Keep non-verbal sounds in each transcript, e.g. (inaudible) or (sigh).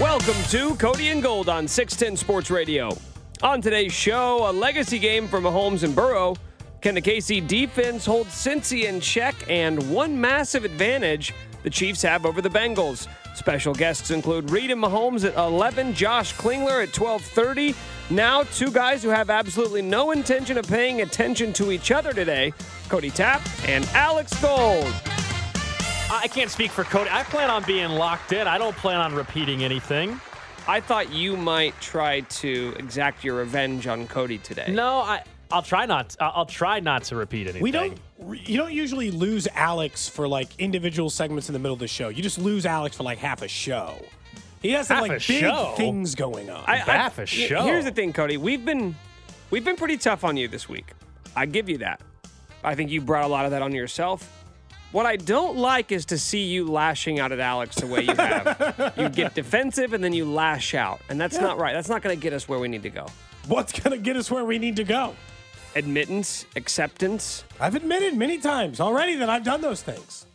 Welcome to Cody and Gold on 610 Sports Radio. On today's show, a legacy game for Mahomes and Burrow. Can the KC defense hold Cincy in check? And one massive advantage the Chiefs have over the Bengals. Special guests include Reid and Mahomes at 11, Josh Klingler at 12:30. Now, two guys who have absolutely no intention of paying attention to each other today: Cody Tapp and Alex Gold. I can't speak for Cody. I plan on being locked in. I don't plan on repeating anything. I thought you might try to exact your revenge on Cody today. No, I. I'll try not. I'll try not to repeat anything. We don't. You don't usually lose Alex for like individual segments in the middle of the show. You just lose Alex for like half a show. He has some like big show? things going on. I- I- Half a y- show. Here's the thing, Cody. We've been we've been pretty tough on you this week. I give you that. I think you brought a lot of that on yourself. What I don't like is to see you lashing out at Alex the way you have. (laughs) you get defensive and then you lash out, and that's not right. That's not going to get us where we need to go. What's gonna get us where we need to go? Admittance, acceptance, I've admitted many times already that I've done those things.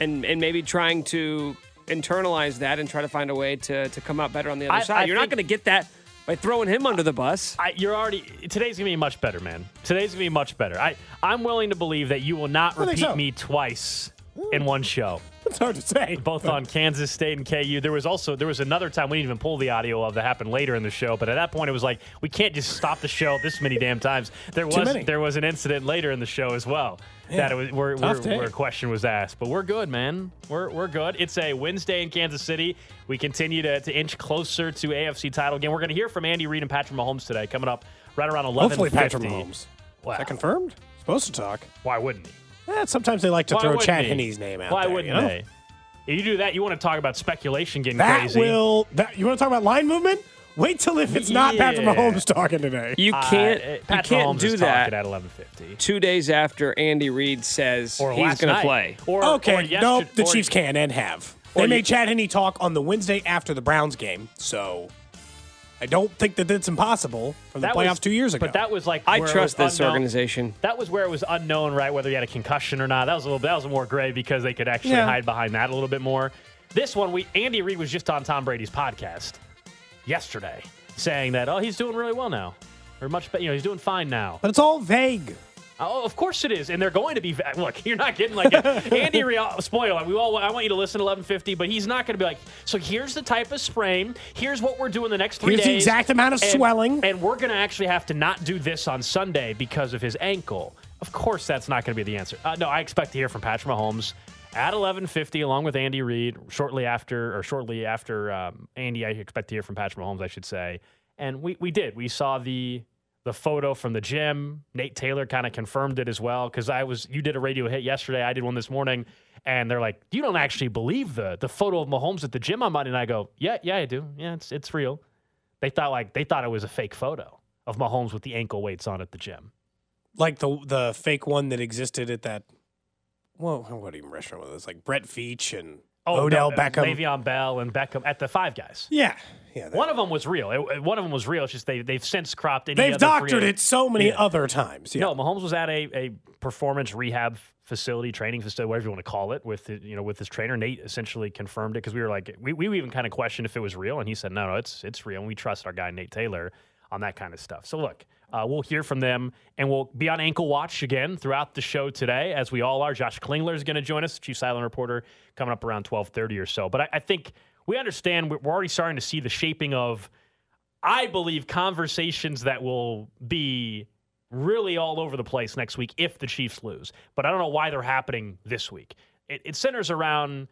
and and maybe trying to internalize that and try to find a way to to come out better on the other I- side. I You're not going to get that by throwing him under the bus. I, you're already. Today's gonna be much better, man. Today's gonna be much better. I. I'm willing to believe that you will not I think repeat so. me twice in one show. It's hard to say. both on Kansas State and KU. There was also there was another time we didn't even pull the audio of that happened later in the show, but at that point it was like we can't just stop the show this many damn times. There was many. there was an incident later in the show as well that it was where, where, tough day. where a question was asked. But we're good, man. We're we're good. It's a Wednesday in Kansas City. We continue to, to inch closer to AFC title game. We're going to hear from Andy Reid and Patrick Mahomes today, coming up right around eleven. Hopefully, Patrick Mahomes. Wow. Is that confirmed? Supposed to talk. Why wouldn't he? Eh, sometimes they like to Why throw Chad he? Henney's name out Why there. wouldn't you know? they? If you do that, you want to talk about speculation getting That crazy. will. That you want to talk about line movement? Wait till if it's not Patrick Yeah. Mahomes talking today. You can't uh, you can't Mahomes do is that at 11:50 two days after Andy Reid says or he's going to play. Or, okay, or no, yesterday- the or- Chiefs can and have. They made Chad Henne talk on the Wednesday after the Browns game, so I don't think that that's impossible from the That playoffs was- two years ago. But that was like I trust this unknown- organization. That was where it was unknown, right? Whether he had a concussion or not. That was a little. That was more gray because they could actually Yeah. hide behind that a little bit more. This one, we Andy Reid was just on Tom Brady's podcast yesterday, saying that oh he's doing really well now, or much better. You know he's doing fine now. but it's all vague. Oh, of course it is, and they're going to be. va- Look, (laughs) you're not getting like a, (laughs) Andy Reid. Spoiler: We all. I want you to listen to 1150, but he's not going to be like. So here's the type of sprain. Here's what we're doing the next three Here's the days. exact amount of and- swelling. and we're going to actually have to not do this on Sunday because of his ankle. Of course, that's not going to be the answer. Uh, no, I expect to hear from Patrick Mahomes at 11:50, along with Andy Reid. Shortly after, or shortly after um, Andy, I expect to hear from Patrick Mahomes. I should say, and we we did. We saw the the photo from the gym. Nate Taylor kind of confirmed it as well because I was you did a radio hit yesterday. I did one this morning, and they're like, "You don't actually believe the the photo of Mahomes at the gym on Monday?" And I go, "Yeah, yeah, I do. Yeah, it's it's real." They thought like they thought it was a fake photo of Mahomes with the ankle weights on at the gym. like the the fake one that existed at that. Whoa, what even restaurant It was this? Like Brett Veach and oh, Odell no, Beckham. Le'Veon Bell, and Beckham at the Five Guys. Yeah, yeah. One of them was real. It- one of them was real. It's just they they've since cropped. Any They've doctored it so many Yeah. other times. Yeah. No, Mahomes was at a, a performance rehab facility, training facility, whatever you want to call it, with you know with his trainer. Nate essentially confirmed it because we were like we, we even kind of questioned if it was real, and he said no, no, it's it's real, and we trust our guy Nate Taylor on that kind of stuff. So look, Uh, we'll hear from them and we'll be on ankle watch again throughout the show today, as we all are. Josh Klingler is going to join us, Chief Silent Reporter, coming up around 1230 or so. But I, I think we understand we're already starting to see the shaping of, I believe, conversations that will be really all over the place next week if the Chiefs lose. But I don't know why they're happening this week. It, it centers around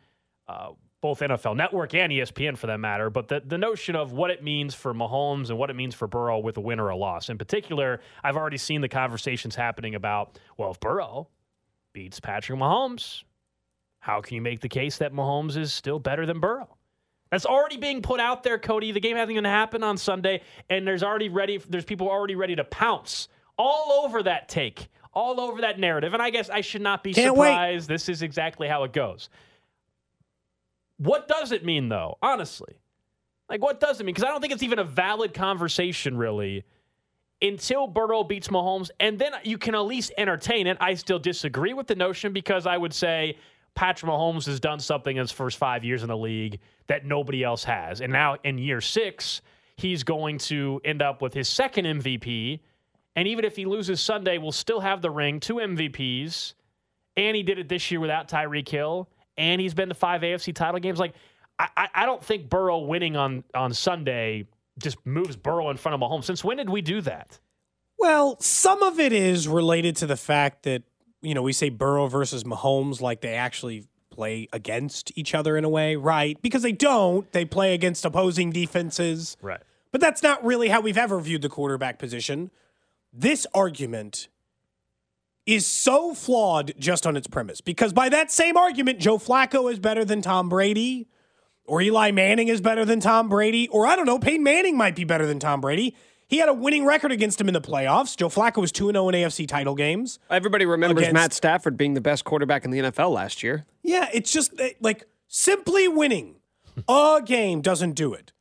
uh, both NFL Network and ESPN for that matter, but the, the notion of what it means for Mahomes and what it means for Burrow with a win or a loss. In particular, I've already seen the conversations happening about, well, if Burrow beats Patrick Mahomes, how can you make the case that Mahomes is still better than Burrow? That's already being put out there, Cody. The game hasn't even happened on Sunday, and there's already ready. There's people already ready to pounce all over that take, all over that narrative. And I guess I should not be Can't surprised. This is exactly how it goes. What does it mean, though? Honestly, like what does it mean? Because I don't think it's even a valid conversation, really, until Burrow beats Mahomes, and then you can at least entertain it. I still disagree with the notion because I would say Patrick Mahomes has done something in his first five years in the league that nobody else has, and now in year six, he's going to end up with his second MVP. And even if he loses Sunday, we'll still have the ring, two MVPs. And he did it this year without Tyreek Hill and he's been to five AFC title games. Like, I, I don't think Burrow winning on on Sunday just moves Burrow in front of Mahomes. Since when did we do that? Well, some of it is related to the fact that you know we say Burrow versus Mahomes like they actually play against each other in a way, right? Because they don't. They play against opposing defenses. Right. But that's not really how we've ever viewed the quarterback position. This argument is so flawed just on its premise because by that same argument, Joe Flacco is better than Tom Brady, or Eli Manning is better than Tom Brady, or I don't know, Peyton Manning might be better than Tom Brady. He had a winning record against him in the playoffs. Joe Flacco was 2 0 in AFC title games. Everybody remembers Against- Matt Stafford being the best quarterback in the NFL last year. Yeah, it's just eh, like simply winning a game doesn't do it.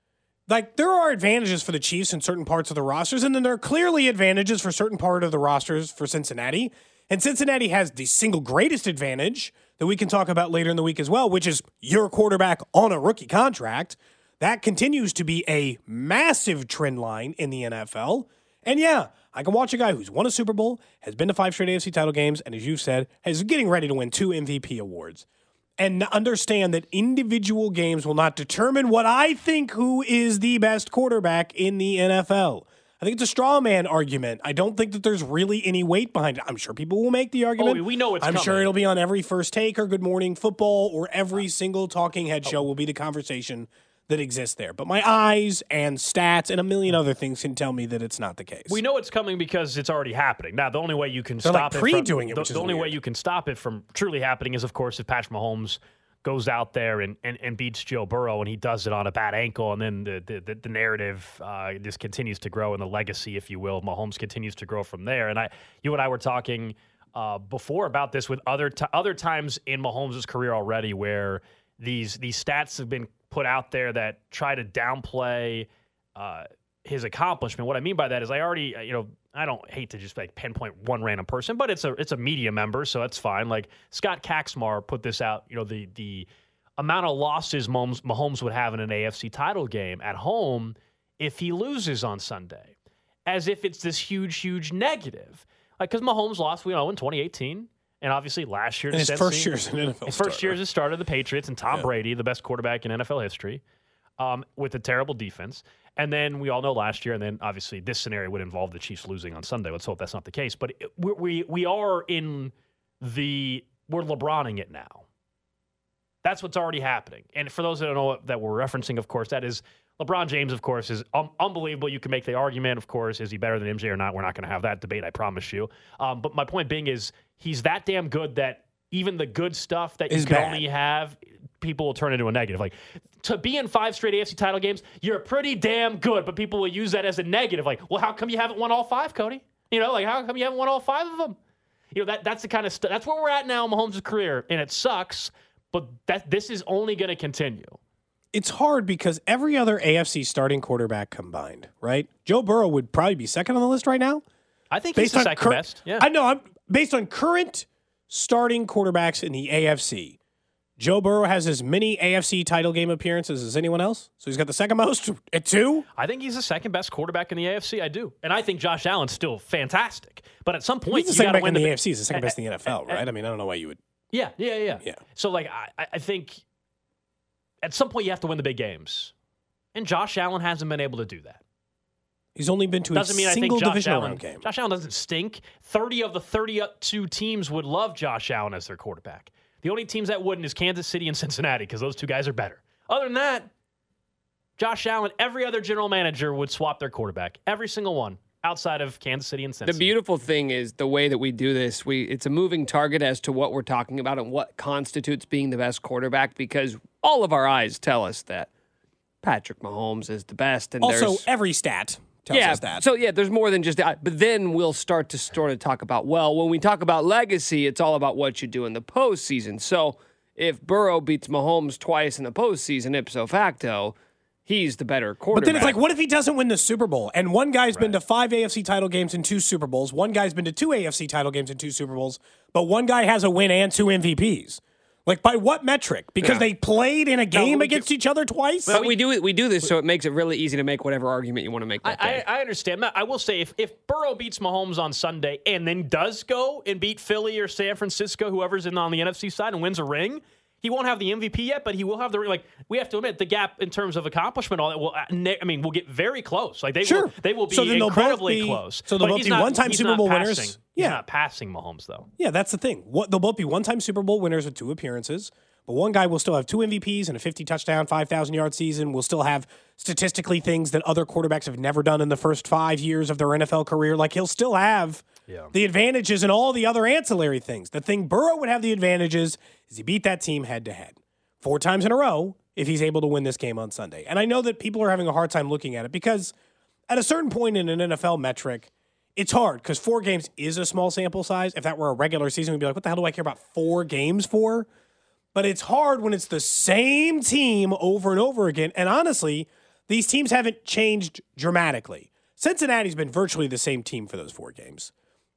Like there are advantages for the Chiefs in certain parts of the rosters, and then there are clearly advantages for certain part of the rosters for Cincinnati. And Cincinnati has the single greatest advantage that we can talk about later in the week as well, which is your quarterback on a rookie contract. That continues to be a massive trend line in the NFL. And yeah, I can watch a guy who's won a Super Bowl, has been to five straight AFC title games, and as you've said, is getting ready to win two MVP awards. And understand that individual games will not determine what I think who is the best quarterback in the NFL. I think it's a straw man argument. I don't think that there's really any weight behind it. I'm sure people will make the argument. Oh, we know it's I'm sure it'll be on every first take or Good Morning Football or every single talking head show oh. will be the conversation that exists there. But my eyes and stats and a million other things can tell me that it's not the case. We know it's coming because it's already happening. Now, the only way you can They're, stop like, it, pre-doing from, it, the, the only way you can stop it from truly happening is, of course, if Patrick Mahomes goes out there and, and, and beats Joe Burrow and he does it on a bad ankle, and then the the, the, narrative uh, just continues to grow and the legacy, if you will, Mahomes continues to grow from there. And I, you and I were talking uh, before about this with other t- other times in Mahomes' career already where these these stats have been put out there that try to downplay uh, his accomplishment. What I mean by that is I already, uh, you know, I don't hate to just like pinpoint one random person, but it's a it's a media member, so that's fine. Like Scott Kacsmar put this out, you know, the the amount of losses Mahomes, would have in an AFC title game at home if he loses on Sunday, as if it's this huge, huge negative. Like because Mahomes lost, we know, in 2018, and obviously last year his first year as an NFL his first year as a starter of the Patriots and Tom Brady, the best quarterback in NFL history, um, with a terrible defense. And then we all know last year, and then obviously this scenario would involve the Chiefs losing on Sunday. Let's hope that's not the case. But it, we, we we are in the we're LeBroning it now. That's what's already happening. And for those that don't know what, that we're referencing, of course, that is LeBron James. Of course, is um, unbelievable. You can make the argument, of course, is he better than MJ or not? We're not going to have that debate. I promise you. Um, but my point being is he's that damn good that even the good stuff that you Is can bad. only have, people will turn into a negative. Like to be in five straight AFC title games, you're pretty damn good, but people will use that as a negative. Like, well, how come you haven't won all five, Cody? You know, like how come you haven't won all five of them? You know that that's the kind of stuff. That's where we're at now in Mahomes' career, and it sucks. But that this is only going to continue. it's hard because every other AFC starting quarterback combined, right? Joe Burrow would probably be second on the list right now. I think he's Based the on second cur- best. Yeah, I know. I'm based on current starting quarterbacks in the AFC. Joe Burrow has as many AFC title game appearances as anyone else. So he's got the second most (laughs) at two. I think he's the second best quarterback in the AFC. I do, and I think Josh Allen's still fantastic. But at some point, He's the you second to best in win the the AFC. He's the second best in the NFL, right? I mean, I don't know why you would. Yeah, yeah, yeah. Yeah. So like, I, I think at some point you have to win the big games, and Josh Allen hasn't been able to do that. He's only been to Doesn't a mean I single think Josh divisional Allen. round game. Josh Allen doesn't stink. Thirty of the thirty-two teams would love Josh Allen as their quarterback. The only teams that wouldn't is Kansas City and Cincinnati because those two guys are better. Other than that, Josh Allen, every other general manager would swap their quarterback. Every single one outside of Kansas City and Cincinnati. The beautiful thing is the way that we do this. We it's a moving target as to what we're talking about and what constitutes being the best quarterback because all of our eyes tell us that Patrick Mahomes is the best. And Also, there's, every stat tells yeah, us that. so yeah, there's more than just that. But then we'll start to sort of talk about well, when we talk about legacy, it's all about what you do in the postseason. So if Burrow beats Mahomes twice in the postseason, ipso facto, he's the better quarterback. But then it's like, what if he doesn't win the Super Bowl? And one guy's been to five AFC title games and two Super Bowls. One guy's been to two AFC title games and two Super Bowls. But one guy has a win and two MVPs. Like by what metric? Because Yeah. they played in a game we against each other twice. But we do. We do this so it makes it really easy to make whatever argument you want to make. That I, day. I, I understand that. I will say if, if Burrow beats Mahomes on Sunday and then does go and beat Philly or San Francisco, whoever's in on the NFC side, and wins a ring, he won't have the MVP yet, but he will have the. Like we have to admit, the gap in terms of accomplishment, all that will. uh, I mean, we'll get very close. Like they Sure. will, they will be So then they'll both incredibly be- close. so they'll But both be not- one-time Super Bowl passing. winners. He's Yeah. not passing Mahomes though. Yeah, that's the thing. What they'll both be one-time Super Bowl winners with two appearances, but one guy will still have two MVPs and a 50 touchdown, 5,000 yard season. Will still have statistically things that other quarterbacks have never done in the first five years of their NFL career. Like he'll still have the advantages and all the other ancillary things. The thing Burrow would have the advantages is he beat that team head to head four times in a row if he's able to win this game on Sunday. And I know that people are having a hard time looking at it because at a certain point in an NFL metric, it's hard because four games is a small sample size. If that were a regular season, we'd be like, what the hell do I care about four games for? But it's hard when it's the same team over and over again. And honestly, these teams haven't changed dramatically. Cincinnati's been virtually the same team for those four games.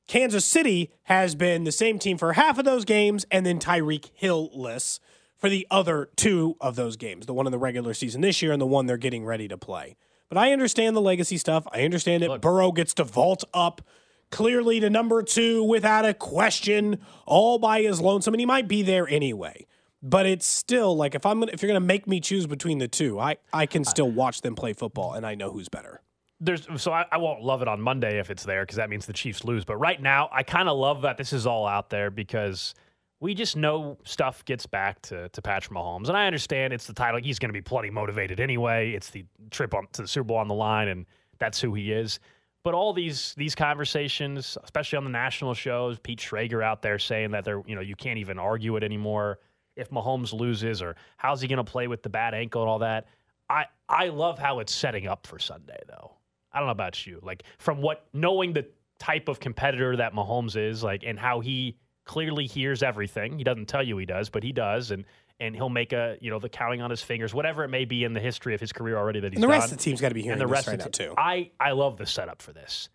Kansas City has been the same team for half of those games, and then Tyreek Hill-less for the other two of those games, the one in the regular season this year and the one they're getting ready to play. But I understand the legacy stuff. I understand that Burrow gets to vault up clearly to number two without a question, all by his lonesome, and he might be there anyway. But it's still like if I'm gonna, if you're gonna make me choose between the two, I I can still watch them play football, and I know who's better. there's so I, I won't love it on Monday if it's there because that means the Chiefs lose. But right now, I kind of love that this is all out there because we just know stuff gets back to, to Patrick Mahomes, and I understand it's the title. He's going to be plenty motivated anyway. It's the trip on, to the Super Bowl on the line, and that's who he is. But all these these conversations, especially on the national shows, Pete Schrager out there saying that they're you know you can't even argue it anymore if Mahomes loses or how's he going to play with the bad ankle and all that. I I love how it's setting up for Sunday though. I don't know about you. Like from what knowing the type of competitor that Mahomes is, like and how he clearly hears everything. He doesn't tell you he does, but he does, and and he'll make a you know the counting on his fingers, whatever it may be in the history of his career already that he's And the rest done. of the team's got to be hearing and the this rest right of now the too. I I love the setup for this.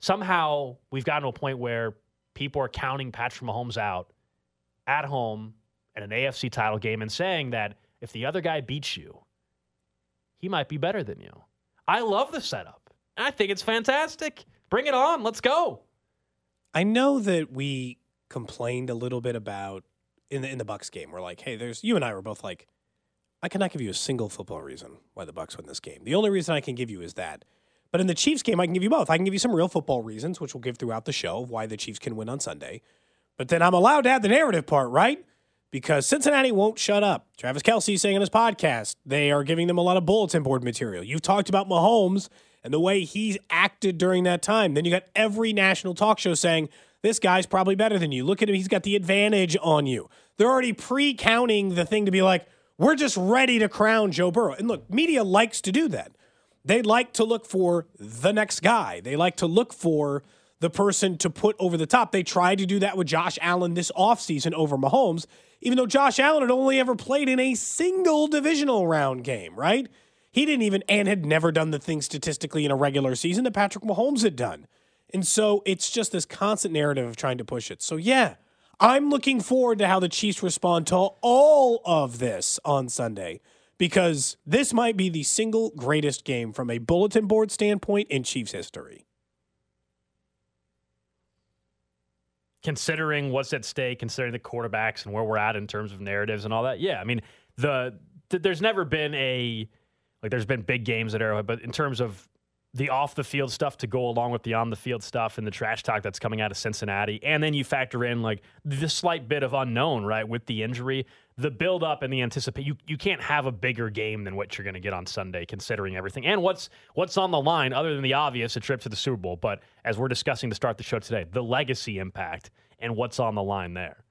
Somehow we've gotten to a point where people are counting Patrick Mahomes out at home at an AFC title game and saying that if the other guy beats you, he might be better than you. I love the setup. I think it's fantastic. Bring it on. Let's go. I know that we complained a little bit about in the in the Bucks game. We're like, hey, there's you and I were both like, I cannot give you a single football reason why the Bucks win this game. The only reason I can give you is that. But in the Chiefs game, I can give you both. I can give you some real football reasons, which we'll give throughout the show of why the Chiefs can win on Sunday. But then I'm allowed to add the narrative part, right? Because Cincinnati won't shut up. Travis Kelce saying in his podcast, they are giving them a lot of bulletin board material. You've talked about Mahomes and the way he's acted during that time. Then you got every national talk show saying, this guy's probably better than you. Look at him. He's got the advantage on you. They're already pre counting the thing to be like, we're just ready to crown Joe Burrow. And look, media likes to do that. They like to look for the next guy. They like to look for the person to put over the top. They tried to do that with Josh Allen this offseason over Mahomes, even though Josh Allen had only ever played in a single divisional round game, right? He didn't even, and had never done the thing statistically in a regular season that Patrick Mahomes had done. And so it's just this constant narrative of trying to push it. So, yeah, I'm looking forward to how the Chiefs respond to all of this on Sunday because this might be the single greatest game from a bulletin board standpoint in Chiefs history. Considering what's at stake, considering the quarterbacks and where we're at in terms of narratives and all that. Yeah, I mean, the, th- there's never been a like there's been big games at Arrowhead, but in terms of the off the field stuff to go along with the on the field stuff and the trash talk that's coming out of Cincinnati, and then you factor in like the slight bit of unknown, right, with the injury, the build up and the anticipate. You you can't have a bigger game than what you're going to get on Sunday, considering everything and what's what's on the line, other than the obvious, a trip to the Super Bowl. But as we're discussing to start the show today, the legacy impact and what's on the line there.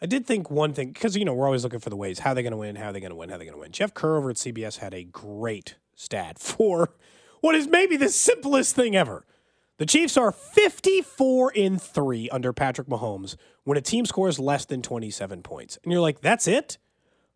I did think one thing because you know we're always looking for the ways how are they going to win, how are they going to win, how are they going to win. Jeff Kerr over at CBS had a great stat for (laughs) what is maybe the simplest thing ever. The Chiefs are 54 in 3 under Patrick Mahomes when a team scores less than 27 points. And you're like, that's it?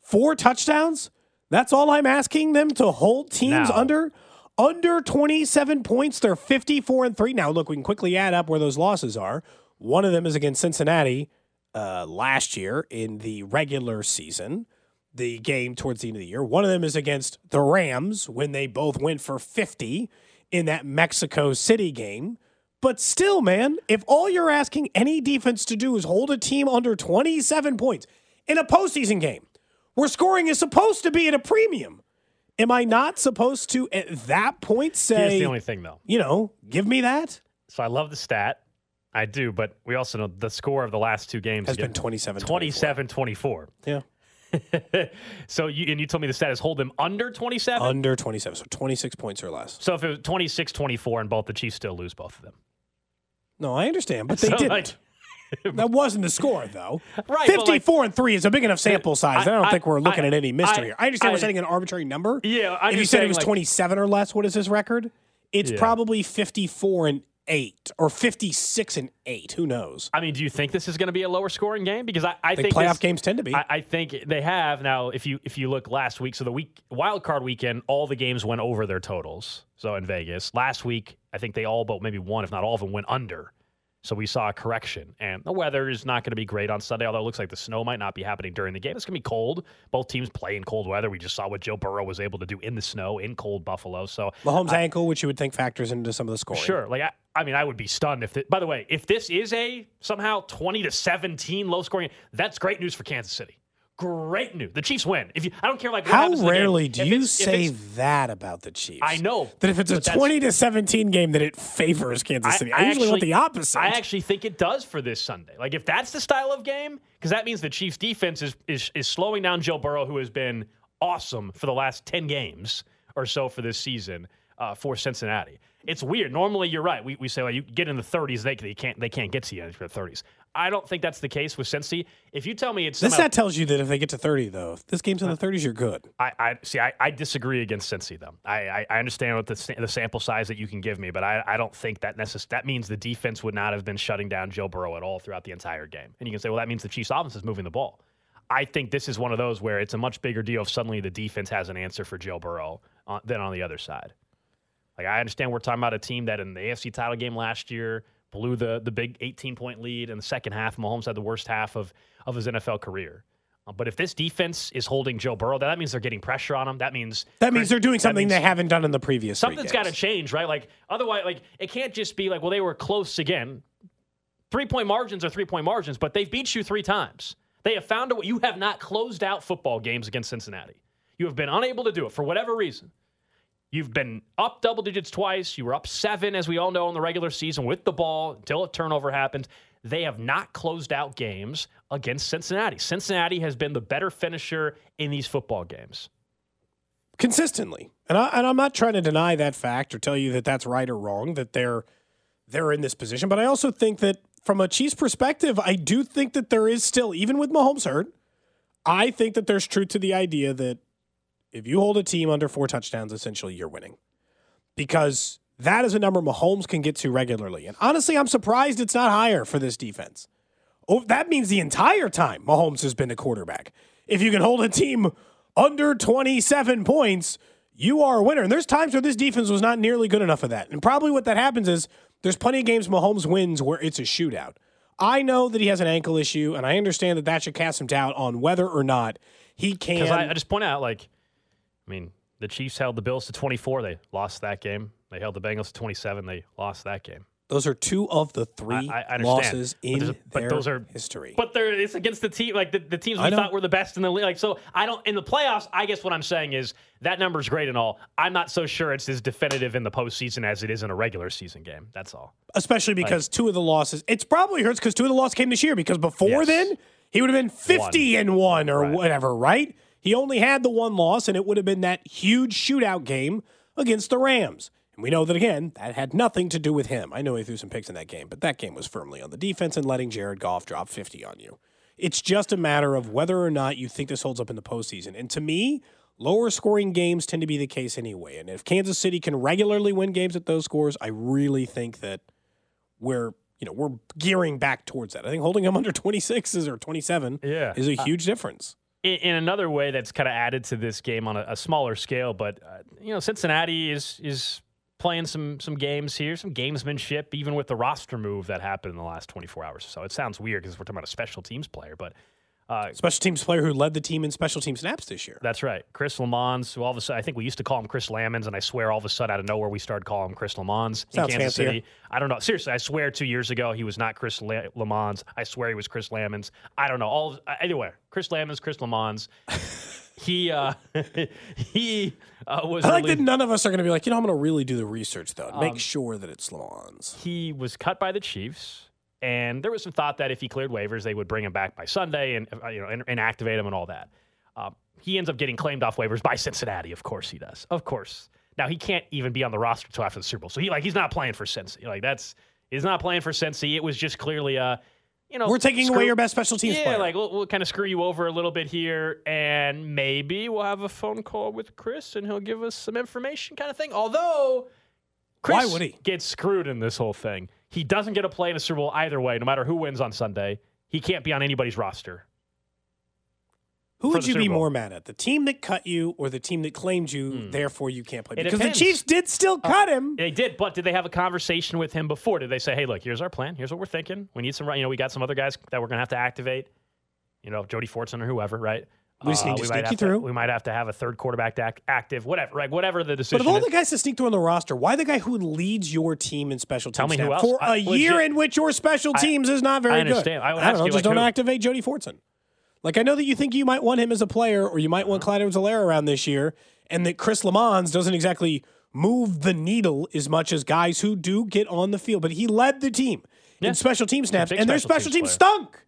Four touchdowns? That's all I'm asking them to hold teams Now. under? Under 27 points, they're 54 and 3. Now, look, we can quickly add up where those losses are. One of them is against Cincinnati uh, last year in the regular season, the game towards the end of the year. One of them is against the Rams when they both went for 50 in that Mexico City game. But still, man, if all you're asking any defense to do is hold a team under 27 points in a postseason game where scoring is supposed to be at a premium, am I not supposed to at that point say, Here's the only thing, though. you know, give me that? So I love the stat. I do, but we also know the score of the last two games Has been 27 27 24. Yeah. (laughs) so you and you told me the stat is hold them under 27. Under 27. So 26 points or less. so if it was 26 24 and both the Chiefs still lose both of them. No, I understand, but they So, didn't. (laughs) that wasn't the score, though. Right, but, like- 54 and 3 is a big enough sample size. I, don't I- think we're looking I- at any mystery I- here. I understand we're setting an arbitrary number. Yeah, I'm if you said it was like- 27 or less, what is his record? It's Yeah. probably 54 and 8 or 56 and 8. Who knows? I mean, do you think this is going to be a lower scoring game? Because I, I I think think playoff this- games tend to be. I, I think they have now. If you if you look last week, so the week wild card weekend, all the games went over their totals. So in Vegas last week, I think they all but maybe one, if not all of them, went under. So we saw a correction, and the weather is not going to be great on Sunday. Although it looks like the snow might not be happening during the game. It's going to be cold. Both teams play in cold weather. We just saw what Joe Burrow was able to do in the snow in cold Buffalo. So Mahomes' ankle, which you would think factors into some of the scoring. Sure. Like I, I mean, I would be stunned if. It, by the way, if this is a somehow twenty to seventeen low scoring, that's great news for Kansas City. Great news. The Chiefs win. If you, I don't care like How happens in the game. rarely do If you say that about the Chiefs? I know, that if it's a 20 to 17 game, that it favors Kansas City. I, usually want the opposite. I actually think it does for this Sunday. Like if that's the style of game, because that means the Chiefs defense is, is is slowing down Joe Burrow, who has been awesome for the last ten games or so for this season uh, for Cincinnati. It's weird. Normally, you're right. We, we say, well, you get in the 30s, they, they can't they can't get to you in the 30s. I don't think that's the case with Cincy. If you tell me it's this somehow- stat tells you that if they get to 30, though, if this game's in the 30s, you're good. I, I see. I, I disagree against Cincy though. I, I, I understand what the, the sample size that you can give me, but I, I don't think that necess- that means the defense would not have been shutting down Joe Burrow at all throughout the entire game. And you can say, well, that means the Chiefs' offense is moving the ball. I think this is one of those where it's a much bigger deal if suddenly the defense has an answer for Joe Burrow uh, than on the other side. Like I understand we're talking about a team that in the AFC title game last year blew the the big 18 point lead in the second half. Mahomes had the worst half of of his NFL career. Uh, but if this defense is holding Joe Burrow, that means they're getting pressure on him. That means That means they're doing something they haven't done in the previous something's got to change, right? Like otherwise, like it can't just be like, well, they were close again. Three point margins are three point margins, but they've beat you three times. They have found a way. You have not closed out football games against Cincinnati. You have been unable to do it for whatever reason. You've been up double digits twice. You were up seven, as we all know, in the regular season with the ball until a turnover happened. They have not closed out games against Cincinnati. Cincinnati has been the better finisher in these football games. consistently. And, I, and I'm not trying to deny that fact or tell you that that's right or wrong that they're they're in this position. But I also think that from a Chiefs perspective, I do think that there is still, even with Mahomes hurt, I think that there's truth to the idea that if you hold a team under four touchdowns, essentially you're winning because that is a number Mahomes can get to regularly. And honestly, I'm surprised it's not higher for this defense. Oh, that means the entire time Mahomes has been a quarterback. If you can hold a team under 27 points, you are a winner. And there's times where this defense was not nearly good enough of that. And probably what that happens is there's plenty of games Mahomes wins where it's a shootout. I know that he has an ankle issue, and I understand that that should cast some doubt on whether or not he can. Because I, I just point out, like, I mean, the Chiefs held the Bills to 24. They lost that game. They held the Bengals to 27. They lost that game. Those are two of the three I- I losses But in but their those are- history. But they're, it's against the team, like the, the teams we thought were the best in the league. Like, so I don't, in the playoffs, I guess what I'm saying is that number's great and all. I'm not so sure it's as definitive in the postseason as it is in a regular season game. That's all. especially because two of the losses. It's probably hurts because two of the losses came this year. Because before Yes. then, he would have been fifty and one or Right. whatever, right? He only had the one loss, and it would have been that huge shootout game against the Rams. And we know that again, that had nothing to do with him. I know he threw some picks in that game, but that game was firmly on the defense and letting Jared Goff drop fifty on you. It's just a matter of whether or not you think this holds up in the postseason. And to me, lower scoring games tend to be the case anyway. And if Kansas City can regularly win games at those scores, I really think that we're you know we're gearing back towards that. I think holding them under 26 is or 27 Yeah. is a uh, huge difference. In, in another way that's kind of added to this game on a, a smaller scale, but uh, you know Cincinnati is is playing some some games here, some gamesmanship, even with the roster move that happened in the last 24 hours or so. It sounds weird because we're talking about a special teams player, but uh, Special teams player who led the team in special team snaps this year. that's right. Chris Lammons, who all of a sudden, I think we used to call him Chris Lammons, and I swear all of a sudden out of nowhere we started calling him Chris Lammons in Kansas fancier. City. I don't know. Seriously, I swear two years ago he was not Chris La- Lammons. I swear he was Chris Lammons. I don't know. All uh, anyway, Chris Lammons, Chris (laughs) Lammons. he uh, (laughs) he uh, was I like that none of us are going to be like, you know, I'm going to really do the research though, and Um, make sure that it's Lawns. he was cut by the Chiefs, and there was some thought that if he cleared waivers, they would bring him back by Sunday and uh, you know and, and activate him and all that. Um, he ends up getting claimed off waivers by Cincinnati. Of course he does. Of course. Now he can't even be on the roster until after the Super Bowl. So he like he's not playing for Cincy. Like that's he's not playing for Cincy. It was just clearly a you know We're taking screw- away your best special teams yeah, player. like we'll, we'll kind of screw you over a little bit here, and maybe we'll have a phone call with Chris, and he'll give us some information, kind of thing. Although, Chris Why would he? gets screwed in this whole thing? He doesn't get a play in a Super Bowl either way, no matter who wins on Sunday. He can't be on anybody's roster. Who would you be more mad at? The team that cut you or the team that claimed you, therefore you can't play? It Because the depends. Uh, Chiefs did still cut him. They did, but did they have a conversation with him before? Did they say, "Hey, look, here's our plan. Here's what we're thinking. We need some, you know, we got some other guys that we're gonna have to activate. You know, Jody Fortson or whoever, right? Uh, We just need to sneak you have to- through. we might have to have a third quarterback to act, active, whatever, right? Whatever the decision. But of all is. the guys to sneak through on the roster, why the guy who leads your team in special teams Tell me who snap else? for I- a year in which your special I- teams is not very good. I understand. good? I would don't know. you, Just like, don't who? activate Jody Fortson. Like I know that you think you might want him as a player, or you might want Clyde Edwards-Helaire around this year, and that Chris Lammons doesn't exactly move the needle as much as guys who do get on the field. But he led the team Yeah. in special team snaps, and their special teams player. stunk.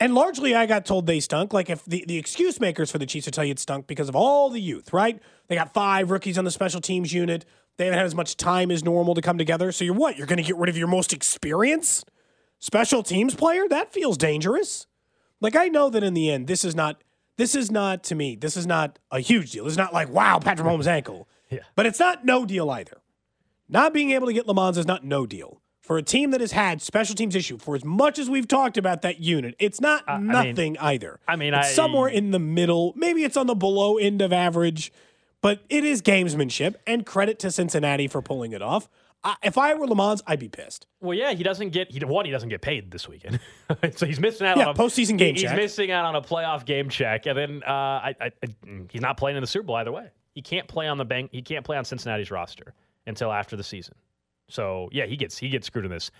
And largely, I got told they stunk. Like if the, the excuse makers for the Chiefs would tell you it stunk because of all the youth, right? They got five rookies on the special teams unit. They haven't had as much time as normal to come together. So you're what? You're going to get rid of your most experienced special teams player? That feels dangerous. Like I know that in the end, this is not. This is not to me. This is not a huge deal. It's not like wow, Patrick Mahomes' ankle. Yeah. But it's not no deal either. Not being able to get Lamont is not no deal. For a team that has had special teams issue for as much as we've talked about that unit, it's not I mean- nothing either. I mean, it's I- somewhere in the middle. Maybe it's on the below end of average, but it is gamesmanship and credit to Cincinnati for pulling it off. I, if I were Lamont, I'd be pissed. Well, yeah, he doesn't get he one. He doesn't get paid this weekend, (laughs) so he's missing out Yeah, on a postseason game He's check. missing out on a playoff game check, and then uh, I, I, I, he's not playing in the Super Bowl either way. He can't play on the bank. He can't play on Cincinnati's roster until after the season. So yeah, he gets he gets screwed in this.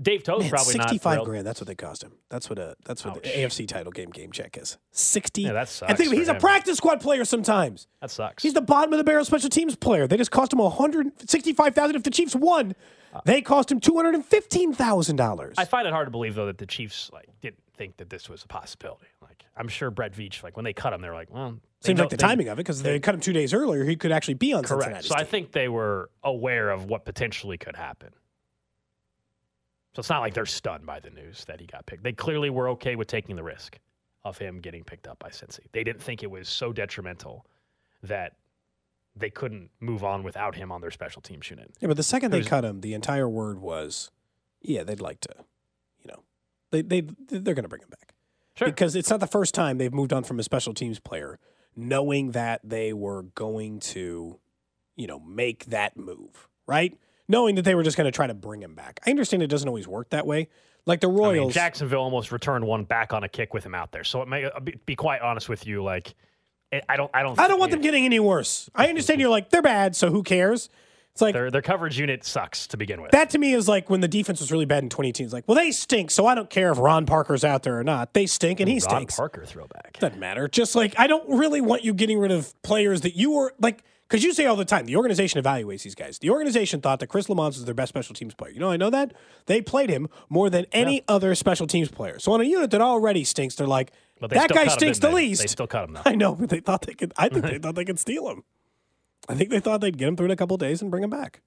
Dave Toe's Man, probably not sixty-five grand. That's what they cost him. That's what a that's what the AFC title game game check is. Sixty. Yeah, that And sucks think he's a practice squad player sometimes. That sucks. He's the bottom of the barrel special teams player. They just cost him one hundred sixty-five thousand. If the Chiefs won, uh, they cost him two hundred and fifteen thousand dollars. I find it hard to believe though that the Chiefs like didn't think that this was a possibility. Like I'm sure Brett Veach, like when they cut him, they're like, well, Seems know- like the they- timing of it because they cut him two days earlier. He could actually be on Correct. Cincinnati's So I think they were aware of what potentially could happen. So it's not like they're stunned by the news that he got picked. They clearly were okay with taking the risk of him getting picked up by Cincy. They didn't think it was so detrimental that they couldn't move on without him on their special teams unit. Yeah, but the second they cut him, the entire word was, yeah, they'd like to, you know, they they they're going to bring him back Sure. because it's not the first time they've moved on from a special teams player, knowing that they were going to, you know, make that move, right? Knowing that they were just going to try to bring him back. I understand it doesn't always work that way. Like the I mean, Royals. Jacksonville almost returned one back on a kick with him out there. So it may uh, be, be quite honest with you, like eh, I don't, I don't, I don't want them getting any worse. I (laughs) understand you're like, they're bad, so who cares? It's like, Their their coverage unit sucks to begin with. that to me is like when the defense was really bad in 2018. It's like, well, they stink, so I don't care if Ron Parker's out there or not. They stink and he Ron stinks. Parker throwback. Doesn't matter. Just like, I don't really want you getting rid of players that you were like, because you say all the time, the organization evaluates these guys. The organization thought that Chris Lamont was their best special teams player. You know, I know that. They played him more than any other special teams player. So on a unit that already stinks, they're like, that guy stinks the least. They still cut him though. (laughs) I know, but they thought they could. I think (laughs) they thought they could steal him. I think they thought they'd get him through in a couple days and bring him back.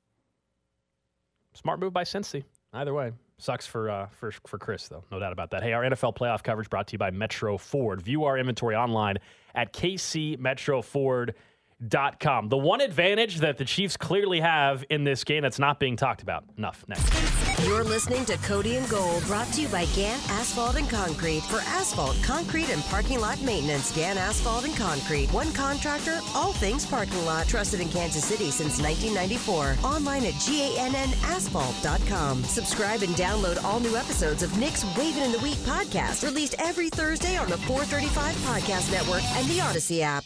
Smart move by Cincy. Either way, sucks for uh, for for Chris though, no doubt about that. Hey, our NFL playoff coverage brought to you by Metro Ford. View our inventory online at kcmetroford.com. The one advantage that the Chiefs clearly have in this game that's not being talked about enough. Next. You're listening to Cody and Gold, brought to you by Gant Asphalt and Concrete. For asphalt, concrete, and parking lot maintenance, Gant Asphalt and Concrete. One contractor, all things parking lot. Trusted in Kansas City since 1994. Online at GANNasphalt.com. Subscribe and download all new episodes of Nick's Waving in the Week podcast, released every Thursday on the 435 Podcast Network and the Odyssey app.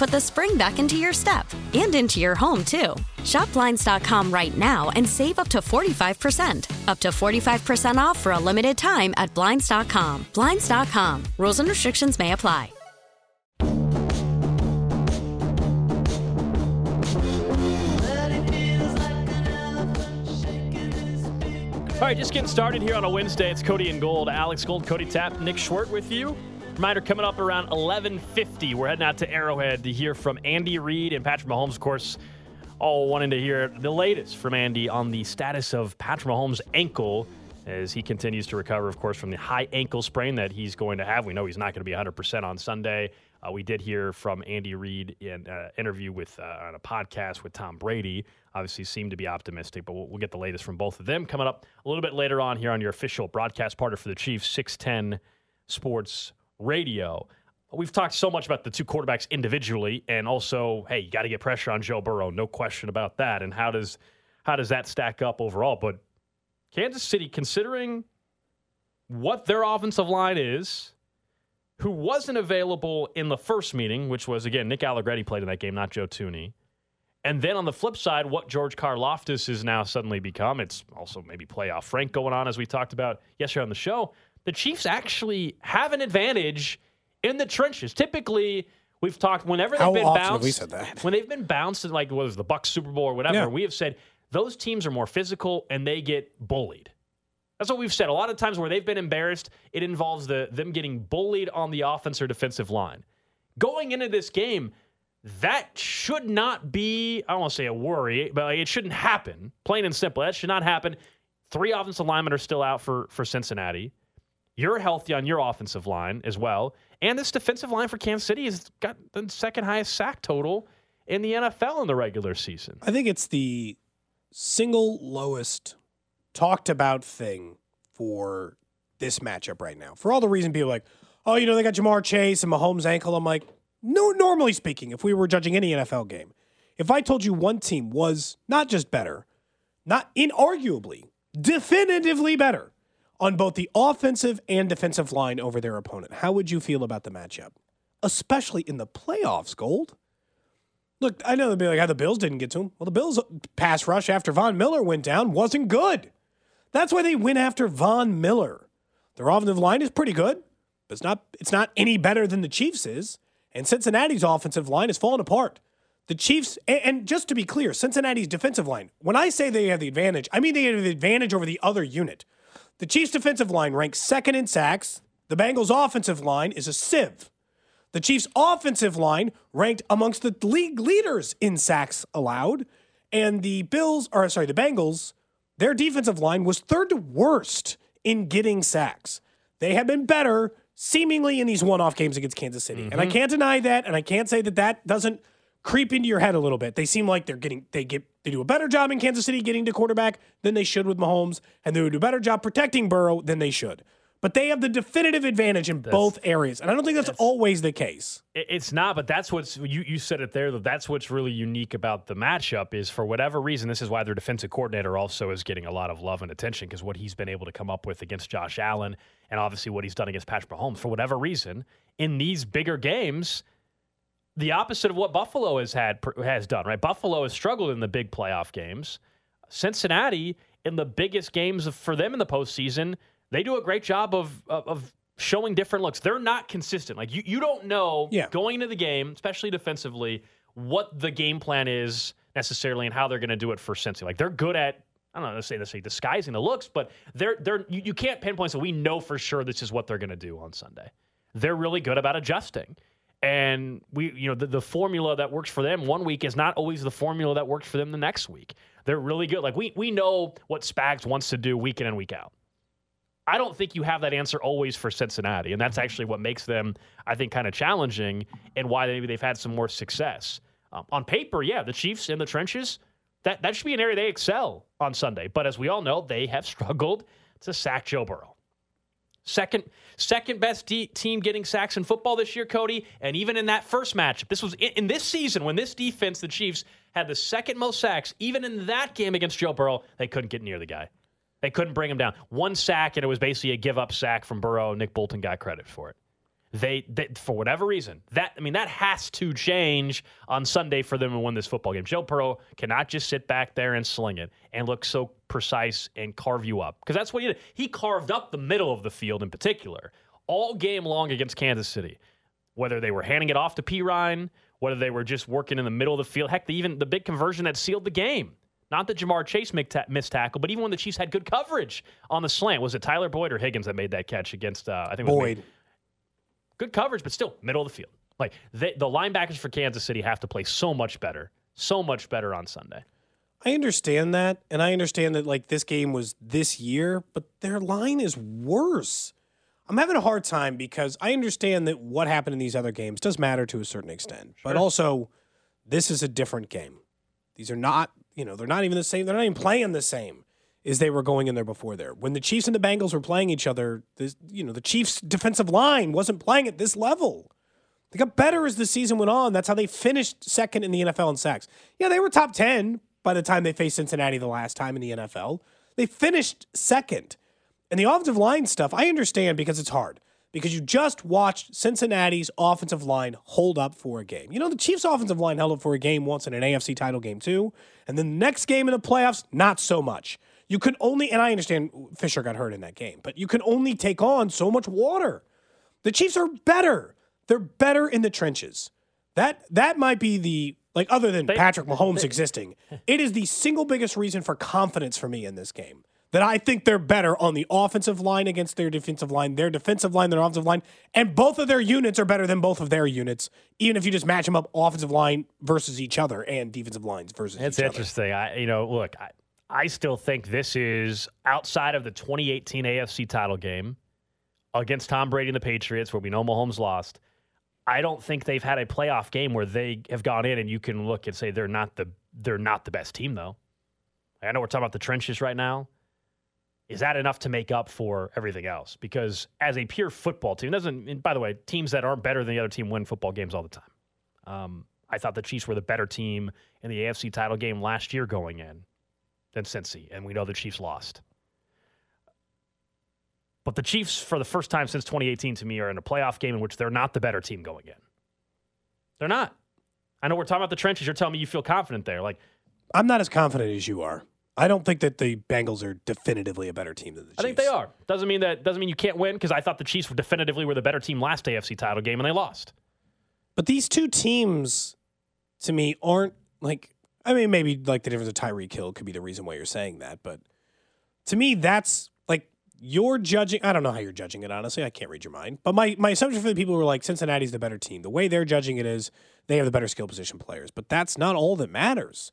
put the spring back into your step and into your home, too. Shop Blinds.com right now and save up to 45%. Up to 45% off for a limited time at Blinds.com. Blinds.com. Rules and restrictions may apply. All right, just getting started here on a Wednesday. It's Cody and Gold. Alex Gold, Cody Tapp, Nick Schwert with you. Reminder coming up around 11:50. We're heading out to Arrowhead to hear from Andy Reid and Patrick Mahomes. Of course, all wanting to hear the latest from Andy on the status of Patrick Mahomes' ankle as he continues to recover, of course, from the high ankle sprain that he's going to have. We know he's not going to be 100% on Sunday. Uh, we did hear from Andy Reid in an uh, interview with uh, on a podcast with Tom Brady. Obviously, seemed to be optimistic, but we'll, we'll get the latest from both of them coming up a little bit later on here on your official broadcast partner for the Chiefs, 610 Sports Radio. We've talked so much about the two quarterbacks individually, and also, hey, you got to get pressure on Joe Burrow, no question about that. And how does how does that stack up overall? But Kansas City, considering what their offensive line is, who wasn't available in the first meeting, which was again Nick Allegretti played in that game, not Joe Thuney. And then on the flip side, what George Karlaftis has now suddenly become, it's also maybe playoff Frank going on, as we talked about yesterday on the show. The Chiefs actually have an advantage in the trenches. Typically, we've talked whenever they've How been bounced. we said that? When they've been bounced, in like whether it's the Bucks Super Bowl or whatever, Yeah. we have said those teams are more physical and they get bullied. That's what we've said. A lot of times where they've been embarrassed, it involves the them getting bullied on the offense or defensive line. Going into this game, that should not be, I don't want to say a worry, but like, it shouldn't happen. Plain and simple. That should not happen Three offensive linemen are still out for for Cincinnati. You're healthy on your offensive line as well. And this defensive line for Kansas City has got the second highest sack total in the NFL in the regular season. I think it's the single lowest talked about thing for this matchup right now. For all the reason people are like, oh, you know, they got Ja'Marr Chase and Mahomes' ankle. I'm like, no, normally speaking, if we were judging any NFL game, if I told you one team was not just better, not inarguably, definitively better on both the offensive and defensive line over their opponent, how would you feel about the matchup? Especially in the playoffs, Gold. Look, I know they'll be like, how the Bills didn't get to him. Well, the Bills' pass rush after Von Miller went down wasn't good. That's why they went after Von Miller. Their offensive line is pretty good, but it's not it's not any better than the Chiefs is. And Cincinnati's offensive line is falling apart. The Chiefs, and, and just to be clear, Cincinnati's defensive line, when I say they have the advantage, I mean they have the advantage over the other unit. The Chiefs' defensive line ranks second in sacks. The Bengals' offensive line is a sieve. The Chiefs' offensive line ranked amongst the league leaders in sacks allowed. And the Bills, or sorry, the Bengals, their defensive line was third to worst in getting sacks. They have been better seemingly in these one-off games against Kansas City. And I mm-hmm. can't deny that and I can't say that that doesn't creep into your head a little bit. They seem like they're getting they get they do a better job in Kansas City getting to quarterback than they should with Mahomes and they would do a better job protecting Burrow than they should. But they have the definitive advantage in both areas. And I don't think that's, always the case. It's not, but that's what's you, you said it there. That that's what's really unique about the matchup is for whatever reason. This is why their defensive coordinator also is getting a lot of love and attention because what he's been able to come up with against Josh Allen and obviously what he's done against Patrick Mahomes. For whatever reason, in these bigger games, the opposite of what Buffalo has had has done. Right, Buffalo has struggled in the big playoff games. Cincinnati in the biggest games for them in the postseason, they do a great job of, of of showing different looks. They're not consistent. Like you, you don't know Yeah. going into the game, especially defensively, what the game plan is necessarily and how they're going to do it for Cincy. Like they're good at. I don't know, let's say say disguising the looks, but they're they're you, you can't pinpoint so we know for sure this is what they're going to do on Sunday. They're really good about adjusting. And we, you know, the, the formula that works for them one week is not always the formula that works for them the next week. They're really good. Like we we know what Spags wants to do week in and week out. I don't think you have that answer always for Cincinnati, and that's actually what makes them, I think, kind of challenging and why maybe they've had some more success. Um, on paper, yeah, the Chiefs in the trenches, that that should be an area they excel on Sunday. But as we all know, they have (laughs) struggled to sack Joe Burrow. Second, second best de- team getting sacks in football this year, Cody. And even in that first matchup, this was in, in this season when this defense, the Chiefs, had the second most sacks. Even in that game against Joe Burrow, they couldn't get near the guy. They couldn't bring him down. One sack, and it was basically a give up sack from Burrow. Nick Bolton got credit for it. They, they, for whatever reason, that I mean, that has to change on Sunday for them to win this football game. Joe Burrow cannot just sit back there and sling it and look so precise and carve you up because that's what he did. He carved up the middle of the field in particular all game long against Kansas City. Whether they were handing it off to P. Ryan, whether they were just working in the middle of the field, heck, the, even the big conversion that sealed the game. Not that Ja'Marr Chase missed tackle, but even when the Chiefs had good coverage on the slant, was it Tyler Boyd or Higgins that made that catch against? Uh, I think it was Boyd. Good coverage, but still middle of the field. Like they, the linebackers for Kansas City have to play so much better, so much better on Sunday. I understand that, and I understand that like this game was this year, but their line is worse. I'm having a hard time because I understand that what happened in these other games does matter to a certain extent, but also this is a different game. These are not, you know, they're not even the same. They're not even playing the same as they were going in there before there. When the Chiefs and the Bengals were playing each other, you know, the Chiefs' defensive line wasn't playing at this level. They got better as the season went on. That's how they finished second in the NFL in sacks. Yeah, they were top 10 by the time they faced Cincinnati the last time in the NFL. They finished second. And the offensive line stuff, I understand because it's hard. Because you just watched Cincinnati's offensive line hold up for a game. You know, the Chiefs' offensive line held up for a game once in an AFC title game, too. And then the next game in the playoffs, not so much. You could only, and I understand Fisher got hurt in that game, but you can only take on so much water. The Chiefs are better. They're better in the trenches. That that might be the like other than They- Patrick Mahomes they- existing. (laughs) It is the single biggest reason for confidence for me in this game. That I think they're better on the offensive line against their defensive line, their defensive line, their offensive line, and both of their units are better than both of their units, even if you just match them up offensive line versus each other and defensive lines versus It's each other. It's interesting. I, you know, look, I, I still think this is outside of the 2018 AFC title game against Tom Brady and the Patriots, where we know Mahomes lost. I don't think they've had a playoff game where they have gone in and you can look and say they're not the they're not the best team though. I know we're talking about the trenches right now. Is that enough to make up for everything else? Because as a pure football team, doesn't. By the way, teams that aren't better than the other team win football games all the time. Um, I thought the Chiefs were the better team in the AFC title game last year going in than Cincy, and we know the Chiefs lost. But the Chiefs, for the first time since 2018, to me, are in a playoff game in which they're not the better team going in. They're not. I know we're talking about the trenches. You're telling me you feel confident there. Like, I'm not as confident as you are. I don't think that the Bengals are definitively a better team than the Chiefs. I think they are. Doesn't mean that doesn't mean you can't win because I thought the Chiefs were definitively were the better team last AFC title game and they lost. But these two teams, to me, aren't like. I mean, maybe like the difference of Tyreek Hill could be the reason why you're saying that, but to me, that's like you're judging. I don't know how you're judging it. Honestly, I can't read your mind. But my my assumption for the people who are like Cincinnati's the better team, the way they're judging it is they have the better skill position players. But that's not all that matters.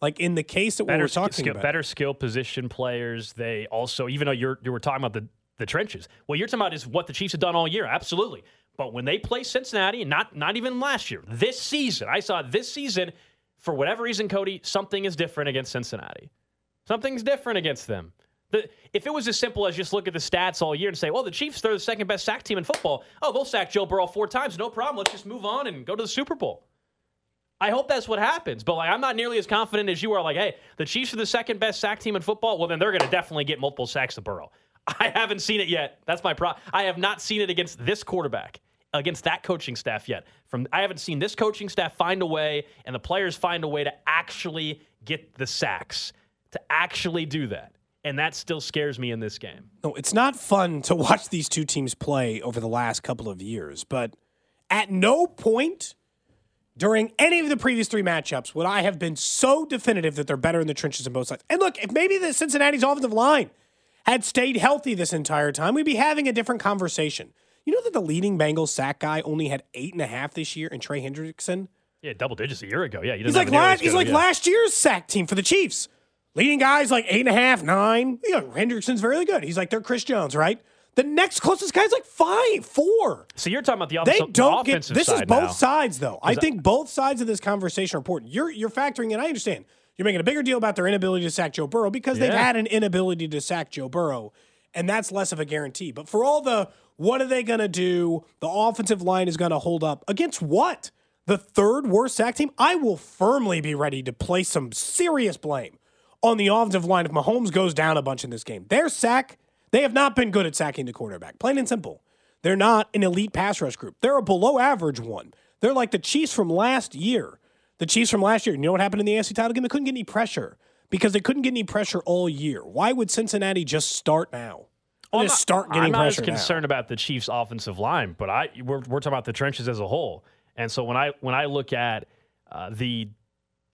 Like in the case that better we're talking skill, about, better skill position players. They also, even though you're you were talking about the the trenches, what you're talking about is what the Chiefs have done all year. Absolutely. But when they play Cincinnati, not not even last year, this season, I saw this season, for whatever reason, Cody, something is different against Cincinnati. Something's different against them. The, if it was as simple as just look at the stats all year and say, well, the Chiefs, they're the second best sack team in football. Oh, they'll sack Joe Burrow four times. No problem. Let's just move on and go to the Super Bowl. I hope that's what happens. But like I'm not nearly as confident as you are like, hey, the Chiefs are the second best sack team in football. Well, then they're gonna definitely get multiple sacks to Burrow. (laughs) I haven't seen it yet. That's my pro I have not seen it against this quarterback, against that coaching staff yet. From I haven't seen this coaching staff find a way and the players find a way to actually get the sacks, to actually do that. And that still scares me in this game. No, it's not fun to watch these two teams play over the last couple of years, but at no point during any of the previous three matchups would I have been so definitive that they're better in the trenches on both sides. And look, if maybe the Cincinnati's offensive line had stayed healthy this entire time, we'd be having a different conversation. You know that the leading Bengals sack guy only had eight and a half this year, and Trey Hendrickson. Yeah, double digits a year ago. Yeah, he's like last, he's like yeah. last year's sack team for the Chiefs. Leading guys like eight and a half, nine. You know, Hendrickson's very good. He's like they're Chris Jones, right? The next closest guy's like five, four. So you're talking about the offensive, they don't the get this is both now. sides though. I think both sides of this conversation are important. You're you're factoring in. I understand you're making a bigger deal about their inability to sack Joe Burrow because they've had an inability to sack Joe Burrow, and that's less of a guarantee. But for all the what are they going to do? The offensive line is going to hold up against what? The third worst sack team. I will firmly be ready to place some serious blame on the offensive line if Mahomes goes down a bunch in this game. Their sack, they have not been good at sacking the quarterback. Plain and simple. They're not an elite pass rush group. They're a below average one. They're like the Chiefs from last year. The Chiefs from last year. You know what happened in the AFC title game? They couldn't get any pressure because they couldn't get any pressure all year. Why would Cincinnati just start now? I'm just not- start getting I'm not as pressure now. concerned about the Chiefs' offensive line, but I we're, we're talking about the trenches as a whole. And so when I when I look at uh, the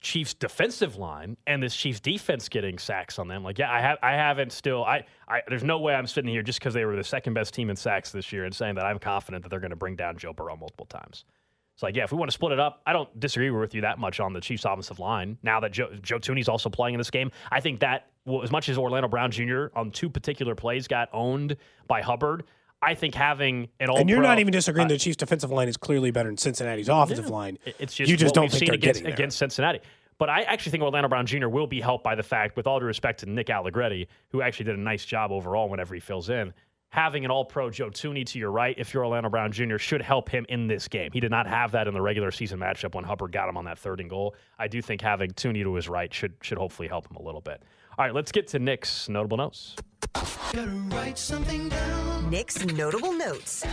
Chiefs' defensive line and this Chiefs defense getting sacks on them, like yeah, I have I haven't still I, I there's no way I'm sitting here just because they were the second best team in sacks this year and saying that I'm confident that they're going to bring down Joe Burrow multiple times. It's like, yeah, if we want to split it up, I don't disagree with you that much on the Chiefs' offensive line. Now that Joe, Joe Thuney's also playing in this game, I think that well, as much as Orlando Brown Jr. on two particular plays got owned by Hubbard, I think having an all pro. and you're not even disagreeing that the Chiefs' defensive line is clearly better than Cincinnati's offensive line. It's just you just don't think they're against, getting there. against Cincinnati. But I actually think Orlando Brown Jr. will be helped by the fact, with all due respect to Nick Allegretti, who actually did a nice job overall whenever he fills in. Having an all pro Joe Thuney to your right, if you're Orlando Brown Jr., should help him in this game. He did not have that in the regular season matchup when Hubbard got him on that third and goal. I do think having Thuney to his right should should hopefully help him a little bit. All right, let's get to Nick's notable notes. Nick's notable notes.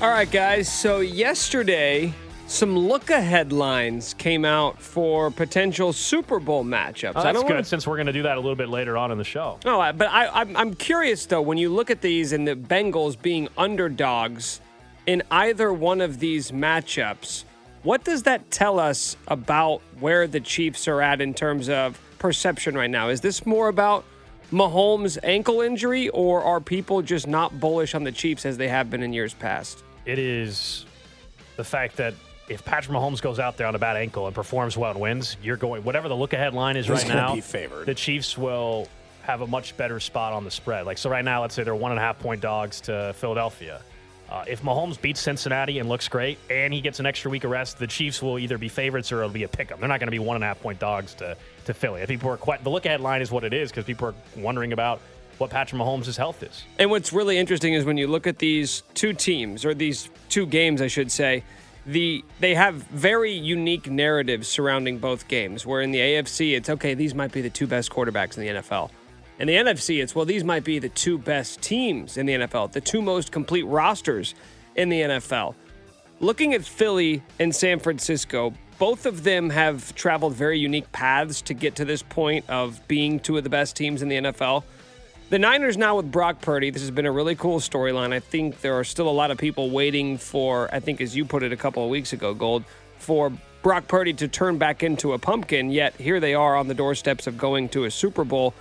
All right, guys. So yesterday, some look ahead lines came out for potential Super Bowl matchups. Oh, I that's don't good wanna- since we're going to do that a little bit later on in the show. No, I- but I, I'm, I'm curious though. When you look at these and the Bengals being underdogs in either one of these matchups, what does that tell us about where the Chiefs are at in terms of perception right now? Is this more about Mahomes' ankle injury, or are people just not bullish on the Chiefs as they have been in years past? It is the fact that if Patrick Mahomes goes out there on a bad ankle and performs well and wins, you're going whatever the look ahead line is He's right now. be favored. The Chiefs will have a much better spot on the spread. Like so, right now, let's say they're one and a half point dogs to Philadelphia. Uh, if Mahomes beats Cincinnati and looks great, and he gets an extra week of rest, the Chiefs will either be favorites or it'll be a pick 'em. They're not going to be one and a half point dogs to to Philly. If people are quite the look ahead line is what it is because people are wondering about what Patrick Mahomes' health is. And what's really interesting is when you look at these two teams or these two games, I should say, the they have very unique narratives surrounding both games. Where in the AFC, it's okay, these might be the two best quarterbacks in the NFL. In the NFC, it's well, these might be the two best teams in the NFL, the two most complete rosters in the NFL. Looking at Philly and San Francisco, both of them have traveled very unique paths to get to this point of being two of the best teams in the NFL. The Niners now with Brock Purdy, this has been a really cool storyline. I think there are still a lot of people waiting for, I think as you put it a couple of weeks ago, Gold, for Brock Purdy to turn back into a pumpkin, yet here they are on the doorsteps of going to a Super Bowl.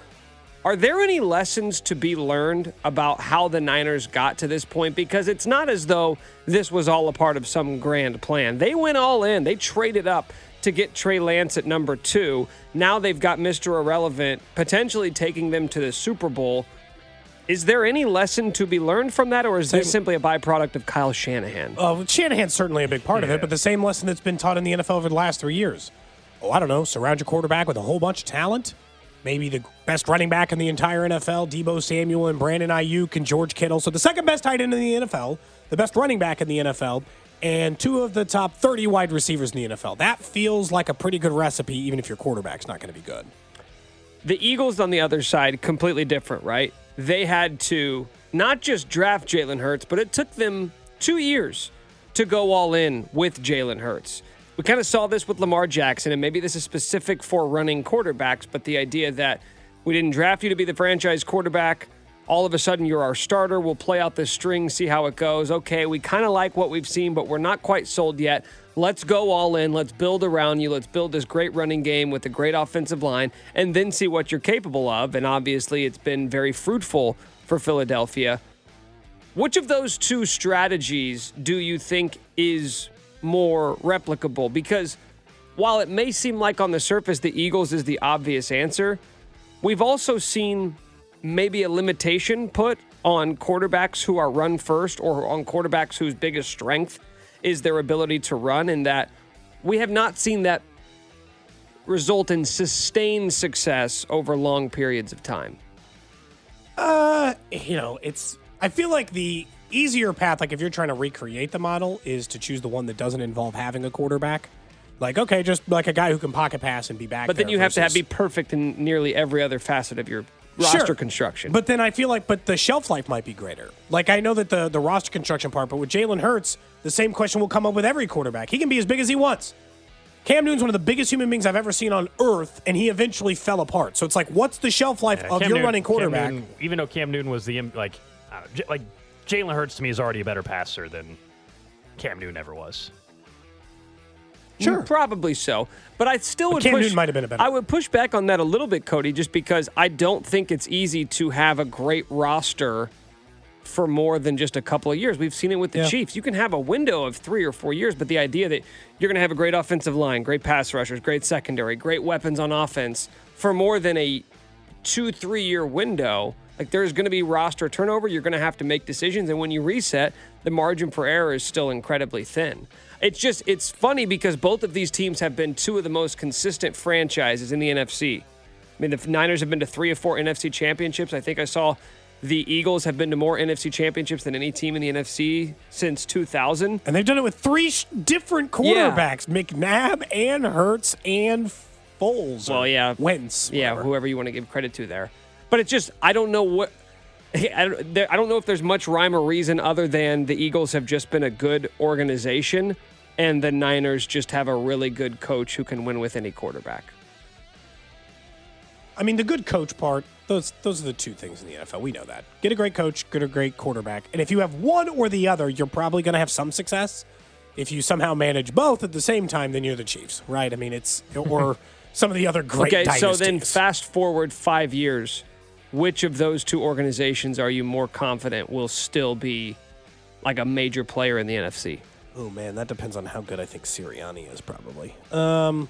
Are there any lessons to be learned about how the Niners got to this point? Because it's not as though this was all a part of some grand plan. They went all in, they traded up to get Trey Lance at number two. Now they've got Mr. Irrelevant potentially taking them to the Super Bowl. Is there any lesson to be learned from that, or is this simply a byproduct of Kyle Shanahan? Uh, Shanahan's certainly a big part of it, but the same lesson that's been taught in the NFL over the last three years. Oh, I don't know. Surround your quarterback with a whole bunch of talent. Maybe the best running back in the entire NFL, Deebo Samuel and Brandon Aiyuk and George Kittle. So the second best tight end in the NFL, the best running back in the NFL, and two of the top 30 wide receivers in the NFL. That feels like a pretty good recipe, even if your quarterback's not going to be good. The Eagles on the other side, completely different, right? They had to not just draft Jalen Hurts, but it took them two years to go all in with Jalen Hurts. We kind of saw this with Lamar Jackson, and maybe this is specific for running quarterbacks, but the idea that we didn't draft you to be the franchise quarterback. All of a sudden, you're our starter. We'll play out the string, see how it goes. Okay, we kind of like what we've seen, but we're not quite sold yet. Let's go all in. Let's build around you. Let's build this great running game with a great offensive line and then see what you're capable of. And obviously, it's been very fruitful for Philadelphia. Which of those two strategies do you think is more replicable? Because while it may seem like on the surface the Eagles is the obvious answer, we've also seen maybe a limitation put on quarterbacks who are run first or on quarterbacks whose biggest strength is their ability to run, and that we have not seen that result in sustained success over long periods of time. Uh, you know, it's. I feel like the easier path, like if you're trying to recreate the model, is to choose the one that doesn't involve having a quarterback. Like, okay, just like a guy who can pocket pass and be back. But then there you have to have, be perfect in nearly every other facet of your roster Sure. construction. But then I feel like, but the shelf life might be greater. Like I know that the the roster construction part, but with Jalen Hurts, the same question will come up with every quarterback. He can be as big as he wants. Cam Newton's one of the biggest human beings I've ever seen on earth, and he eventually fell apart. So it's like, what's the shelf life Yeah, of Cam your Newton- running quarterback? Newton- even though Cam Newton was the like, uh, I know, like Jalen Hurts to me is already a better passer than Cam Newton ever was. Sure, mm, probably so. But I still But would. Cam push, Newton might have been a better- I would push back on that a little bit, Cody, just because I don't think it's easy to have a great roster for more than just a couple of years. We've seen it with the Yeah. Chiefs. You can have a window of three or four years, but the idea that you're going to have a great offensive line, great pass rushers, great secondary, great weapons on offense for more than a two, three year window, like there's going to be roster turnover. You're going to have to make decisions. And when you reset, the margin for error is still incredibly thin. It's just, it's funny because both of these teams have been two of the most consistent franchises in the NFC. I mean, the Niners have been to three or four NFC championships. I think I saw the Eagles have been to more NFC championships than any team in the NFC since 2000. and they've done it with three sh- different quarterbacks: McNabb and Hurts and Foles. or Well, yeah. Wentz. Yeah, whoever you want to give credit to there. But it's just I don't know what (laughs) I don't, there, I don't know if there's much rhyme or reason other than the Eagles have just been a good organization and the Niners just have a really good coach who can win with any quarterback. I mean, the good coach part, those those are the two things in the NFL. We know that. Get a great coach, get a great quarterback. And if you have one or the other, you're probably going to have some success. If you somehow manage both at the same time, then you're the Chiefs, right? I mean, it's or some of the other great okay, dynasties. so then fast forward 5 years, which of those two organizations are you more confident will still be like a major player in the NFC? Oh man, that depends on how good I think Sirianni is. Probably. Um,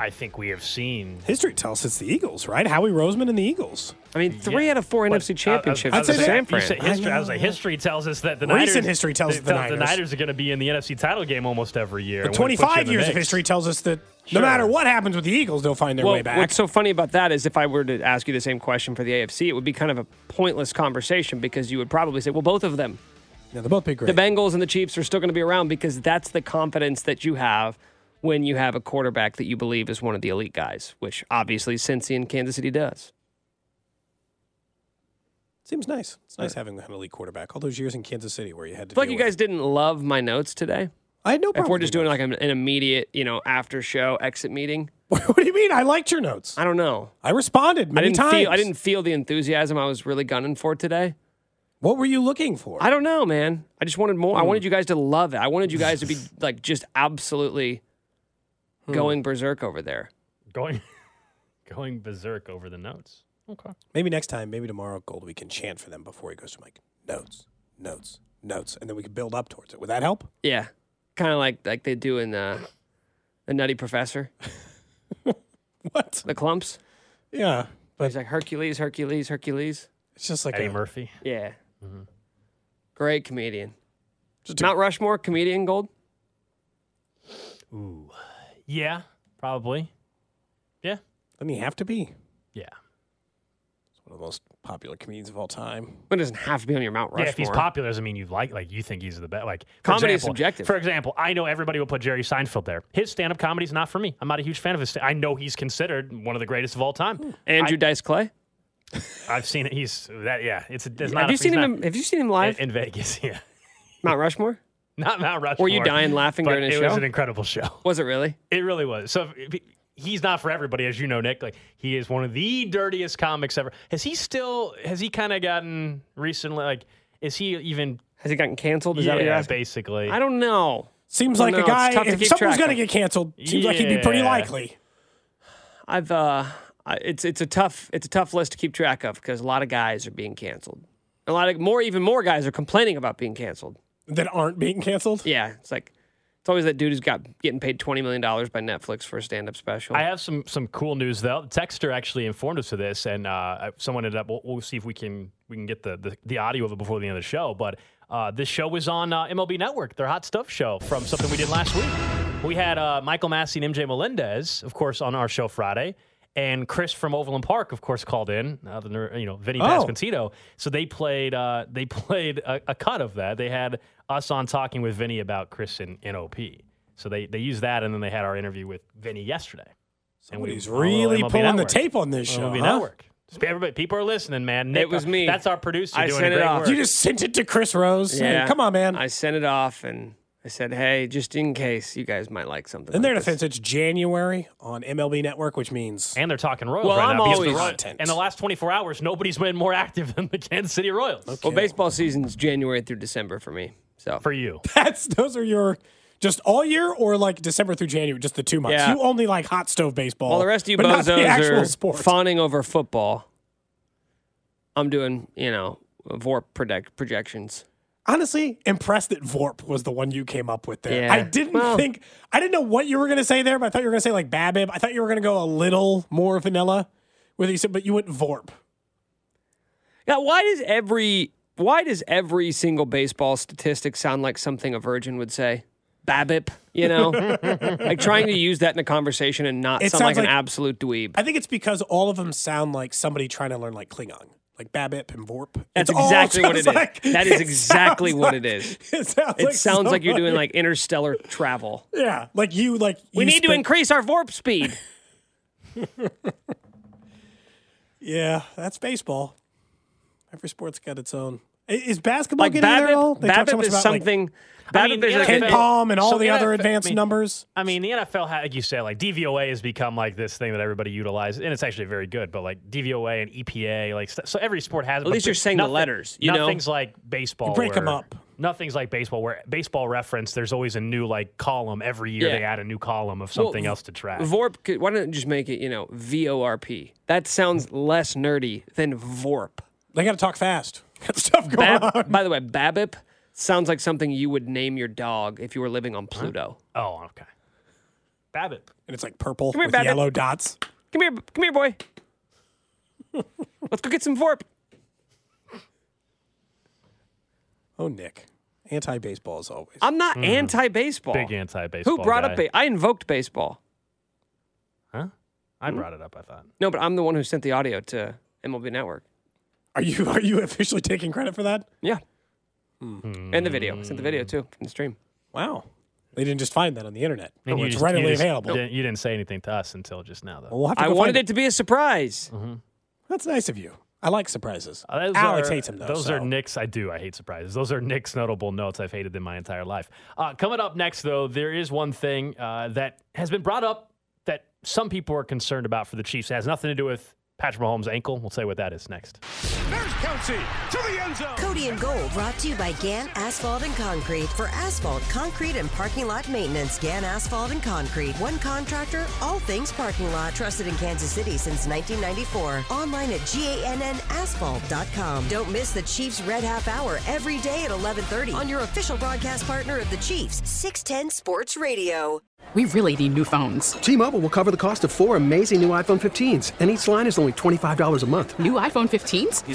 I think we have seen. history tells us it's the Eagles, right? Howie Roseman and the Eagles. I mean, three Yeah. out of four But, NFC uh, championships I for was- I was San say, you Fran. said history, I I was like, history tells us that the Recent Niners, history tells us the tells Niners. are going to be in the NFC title game almost every year. But and when it puts you 25 in the years of history tells us that Sure. no matter what happens with the Eagles, they'll find their well, way back. what's so funny about that is if I were to ask you the same question for the AFC, it would be kind of a pointless conversation because you would probably say, well, both of them, yeah, they'll both be great. the Bengals and the Chiefs, are still going to be around because that's the confidence that you have when you have a quarterback that you believe is one of the elite guys, which obviously Cincy and Kansas City does. Seems nice. It's nice having an elite quarterback. All those years in Kansas City where you had to. I feel like you guys didn't love my notes today. I had no If we're just doing like an, an immediate, you know, after show exit meeting, (laughs) what do you mean? I liked your notes. I don't know. I responded I many didn't times. feel I didn't feel the enthusiasm I was really gunning for today. What were you looking for? I don't know, man. I just wanted more. I Hmm. wanted you guys to love it. I wanted you guys to be like just absolutely Hmm. going berserk over there. going (laughs) going berserk over the notes. Okay. Maybe next time, maybe tomorrow, Gold, we can chant for them before he goes to Mike. Notes, notes, notes, and then we can build up towards it. Would that help? Yeah, kind of like like they do in uh, the Nutty Professor, (laughs) What? the Klumps. Yeah, but He's like Hercules, Hercules, Hercules. it's just like Eddie a, Murphy. Yeah, great comedian. just a- Mount Rushmore comedian gold. Ooh. Yeah, probably. Yeah. Doesn't he have to be? Yeah. It's one of the most popular comedians of all time. It doesn't have to be on your Mount Rushmore. Yeah, if he's popular, doesn't mean you like like you think he's the best. Like for Comedy is subjective. For example, I know everybody will put Jerry Seinfeld there. His stand-up comedy is not for me. I'm not a huge fan of his. sta- I know he's considered one of the greatest of all time. Hmm. Andrew Dice Clay. I've seen it. He's that. Yeah, it's. it's Have not you a, seen him? in- have you seen him live? in, in Vegas? (laughs) Yeah, Mount Rushmore. (laughs) not Mount Rushmore. Were you dying laughing during his show? it was an incredible show. (laughs) Was it really? It really was. So if- if- he's not for everybody, as you know, Nick. Like he is one of the dirtiest comics ever. Has he still? Has he kind of gotten recently? Like, is he even? Has he gotten canceled? Is yeah, that what you're basically. I don't know. Seems Well, like no, a guy. to If someone's going to of. get canceled, seems like he'd be pretty likely. I've uh, it's it's a tough it's a tough list to keep track of because a lot of guys are being canceled. A lot of more even more guys are complaining about being canceled. That aren't being canceled. Yeah, it's like it's always that dude who's got getting paid twenty million dollars by Netflix for a stand up special. I have some some cool news though. Texter actually informed us of this, and uh, someone ended up. We'll, we'll see if we can we can get the, the the audio of it before the end of the show. But uh, this show was on uh, MLB Network, their hot stuff show from something we did last week. We had uh, Michael Massey and MJ Melendez, of course, on our show Friday. And Chris from Overland Park, of course, called in. Uh, the, you know, Vinny Oh. Pasquantino. So they played. Uh, they (laughs) played a, a cut of that. They had us on talking with Vinny about Chris and, and OP. So they they used that, and then they had our interview with Vinny yesterday. And we- Somebody's really MLB pulling the tape on this show. MLB huh? Network. Everybody, people are listening, man. Nick, It was me. That's our producer I doing sent it off. work. You just sent it to Chris Rose. Hey, come on, man. I sent it off and I said, hey, just in case you guys might like something. In like their this. defense, it's January on MLB Network, which means and they're talking Royals Well, right I'm now. because always- the Roy- Content. in the last 24 hours, nobody's been more (laughs) active than the Kansas City Royals. Well, baseball season's January through December for me. So For you. (laughs) that's those are your just all year or like December through January, just the two months. Yeah. You only like hot stove baseball. while the rest of you but not the bozos are sport. fawning over football, I'm doing, you know, VORP project projections. Honestly, impressed that Vorp was the one you came up with there. Yeah. I didn't Well- think I didn't know what you were going to say there, but I thought you were going to say like Babip. I thought you were going to go a little more vanilla with you said, but you went Vorp. Now, why does every why does every single baseball statistic sound like something a virgin would say? Babip, you know, (laughs) like trying to use that in a conversation and not It sound like, sounds an absolute dweeb. I think it's because all of them sound like somebody trying to learn like Klingon, like Babip and Vorp. That's It's exactly what it is. like- that is (laughs) exactly what like- it is. It sounds It like sounds like you're doing like interstellar travel. yeah, like you like We you need to increase our VORP speed. (laughs) (laughs) Yeah, that's baseball. Every sport's got its own. I- Is basketball Like getting there at all? Babip, They talk so much is about, like, something. I Babip mean, the is like Ken NFL Palm and all So the the other NFL advanced I mean, numbers. I mean, the NFL, had, like you say, like DVOA has become like this thing that everybody utilizes, and it's actually very good. But like DVOA and EPA, like so every sport has. it, At least you're saying the letters, you know? nothing's like baseball. You break 'em where- up. Nothing's like baseball, where baseball reference. There's always a new like column every year. Yeah. They add a new column of something Well, else to track. VORP. could- Why don't you just make it, you know, VORP? That sounds less nerdy than VORP. They got to talk fast. Got (laughs) stuff going Bab- on. by the way, BABIP sounds like something you would name your dog if you were living on Pluto. Oh, okay. Babbitt. And it's like purple Come here, with Babbitt. yellow dots. Come here, come here, boy. Let's go get some Vorp. Oh, Nick. Anti baseball as always. I'm not hmm. anti-baseball. Big anti-baseball. Who brought guy. up? Ba- I invoked baseball. Huh? I hmm? brought it up. I thought. No, but I'm the one who sent the audio to MLB Network. Are you are you (laughs) officially taking credit for that? Yeah. And the video. I sent the video too from the stream. Wow. They didn't just find that on the internet. And Oh, you it's just- readily you just available. Didn't, you didn't say anything to us until just now, though. Well, we'll I wanted find it to be a surprise. That's nice of you. I like surprises. Uh, those Alex are- hates him though. Those so. are Nick's. I do. I hate surprises. Those are Nick's notable notes I've hated in my entire life. Uh, coming up next, though, there is one thing uh, that has been brought up that some people are concerned about for the Chiefs. It has nothing to do with Patrick Mahomes' ankle. We'll say what that is next. Cody and Gold brought to you by Gan Asphalt and Concrete. For asphalt, concrete, and parking lot maintenance, Gan Asphalt and Concrete. One contractor, all things parking lot. Trusted in Kansas City since 1994. Online at GANNasphalt.com. Don't miss the Chiefs Red Half Hour every day at 1130 on your official broadcast partner of the Chiefs, 610 Sports Radio. We really need new phones. T-Mobile will cover the cost of four amazing new iPhone 15s, and each line is only $25 a month. New iPhone 15s?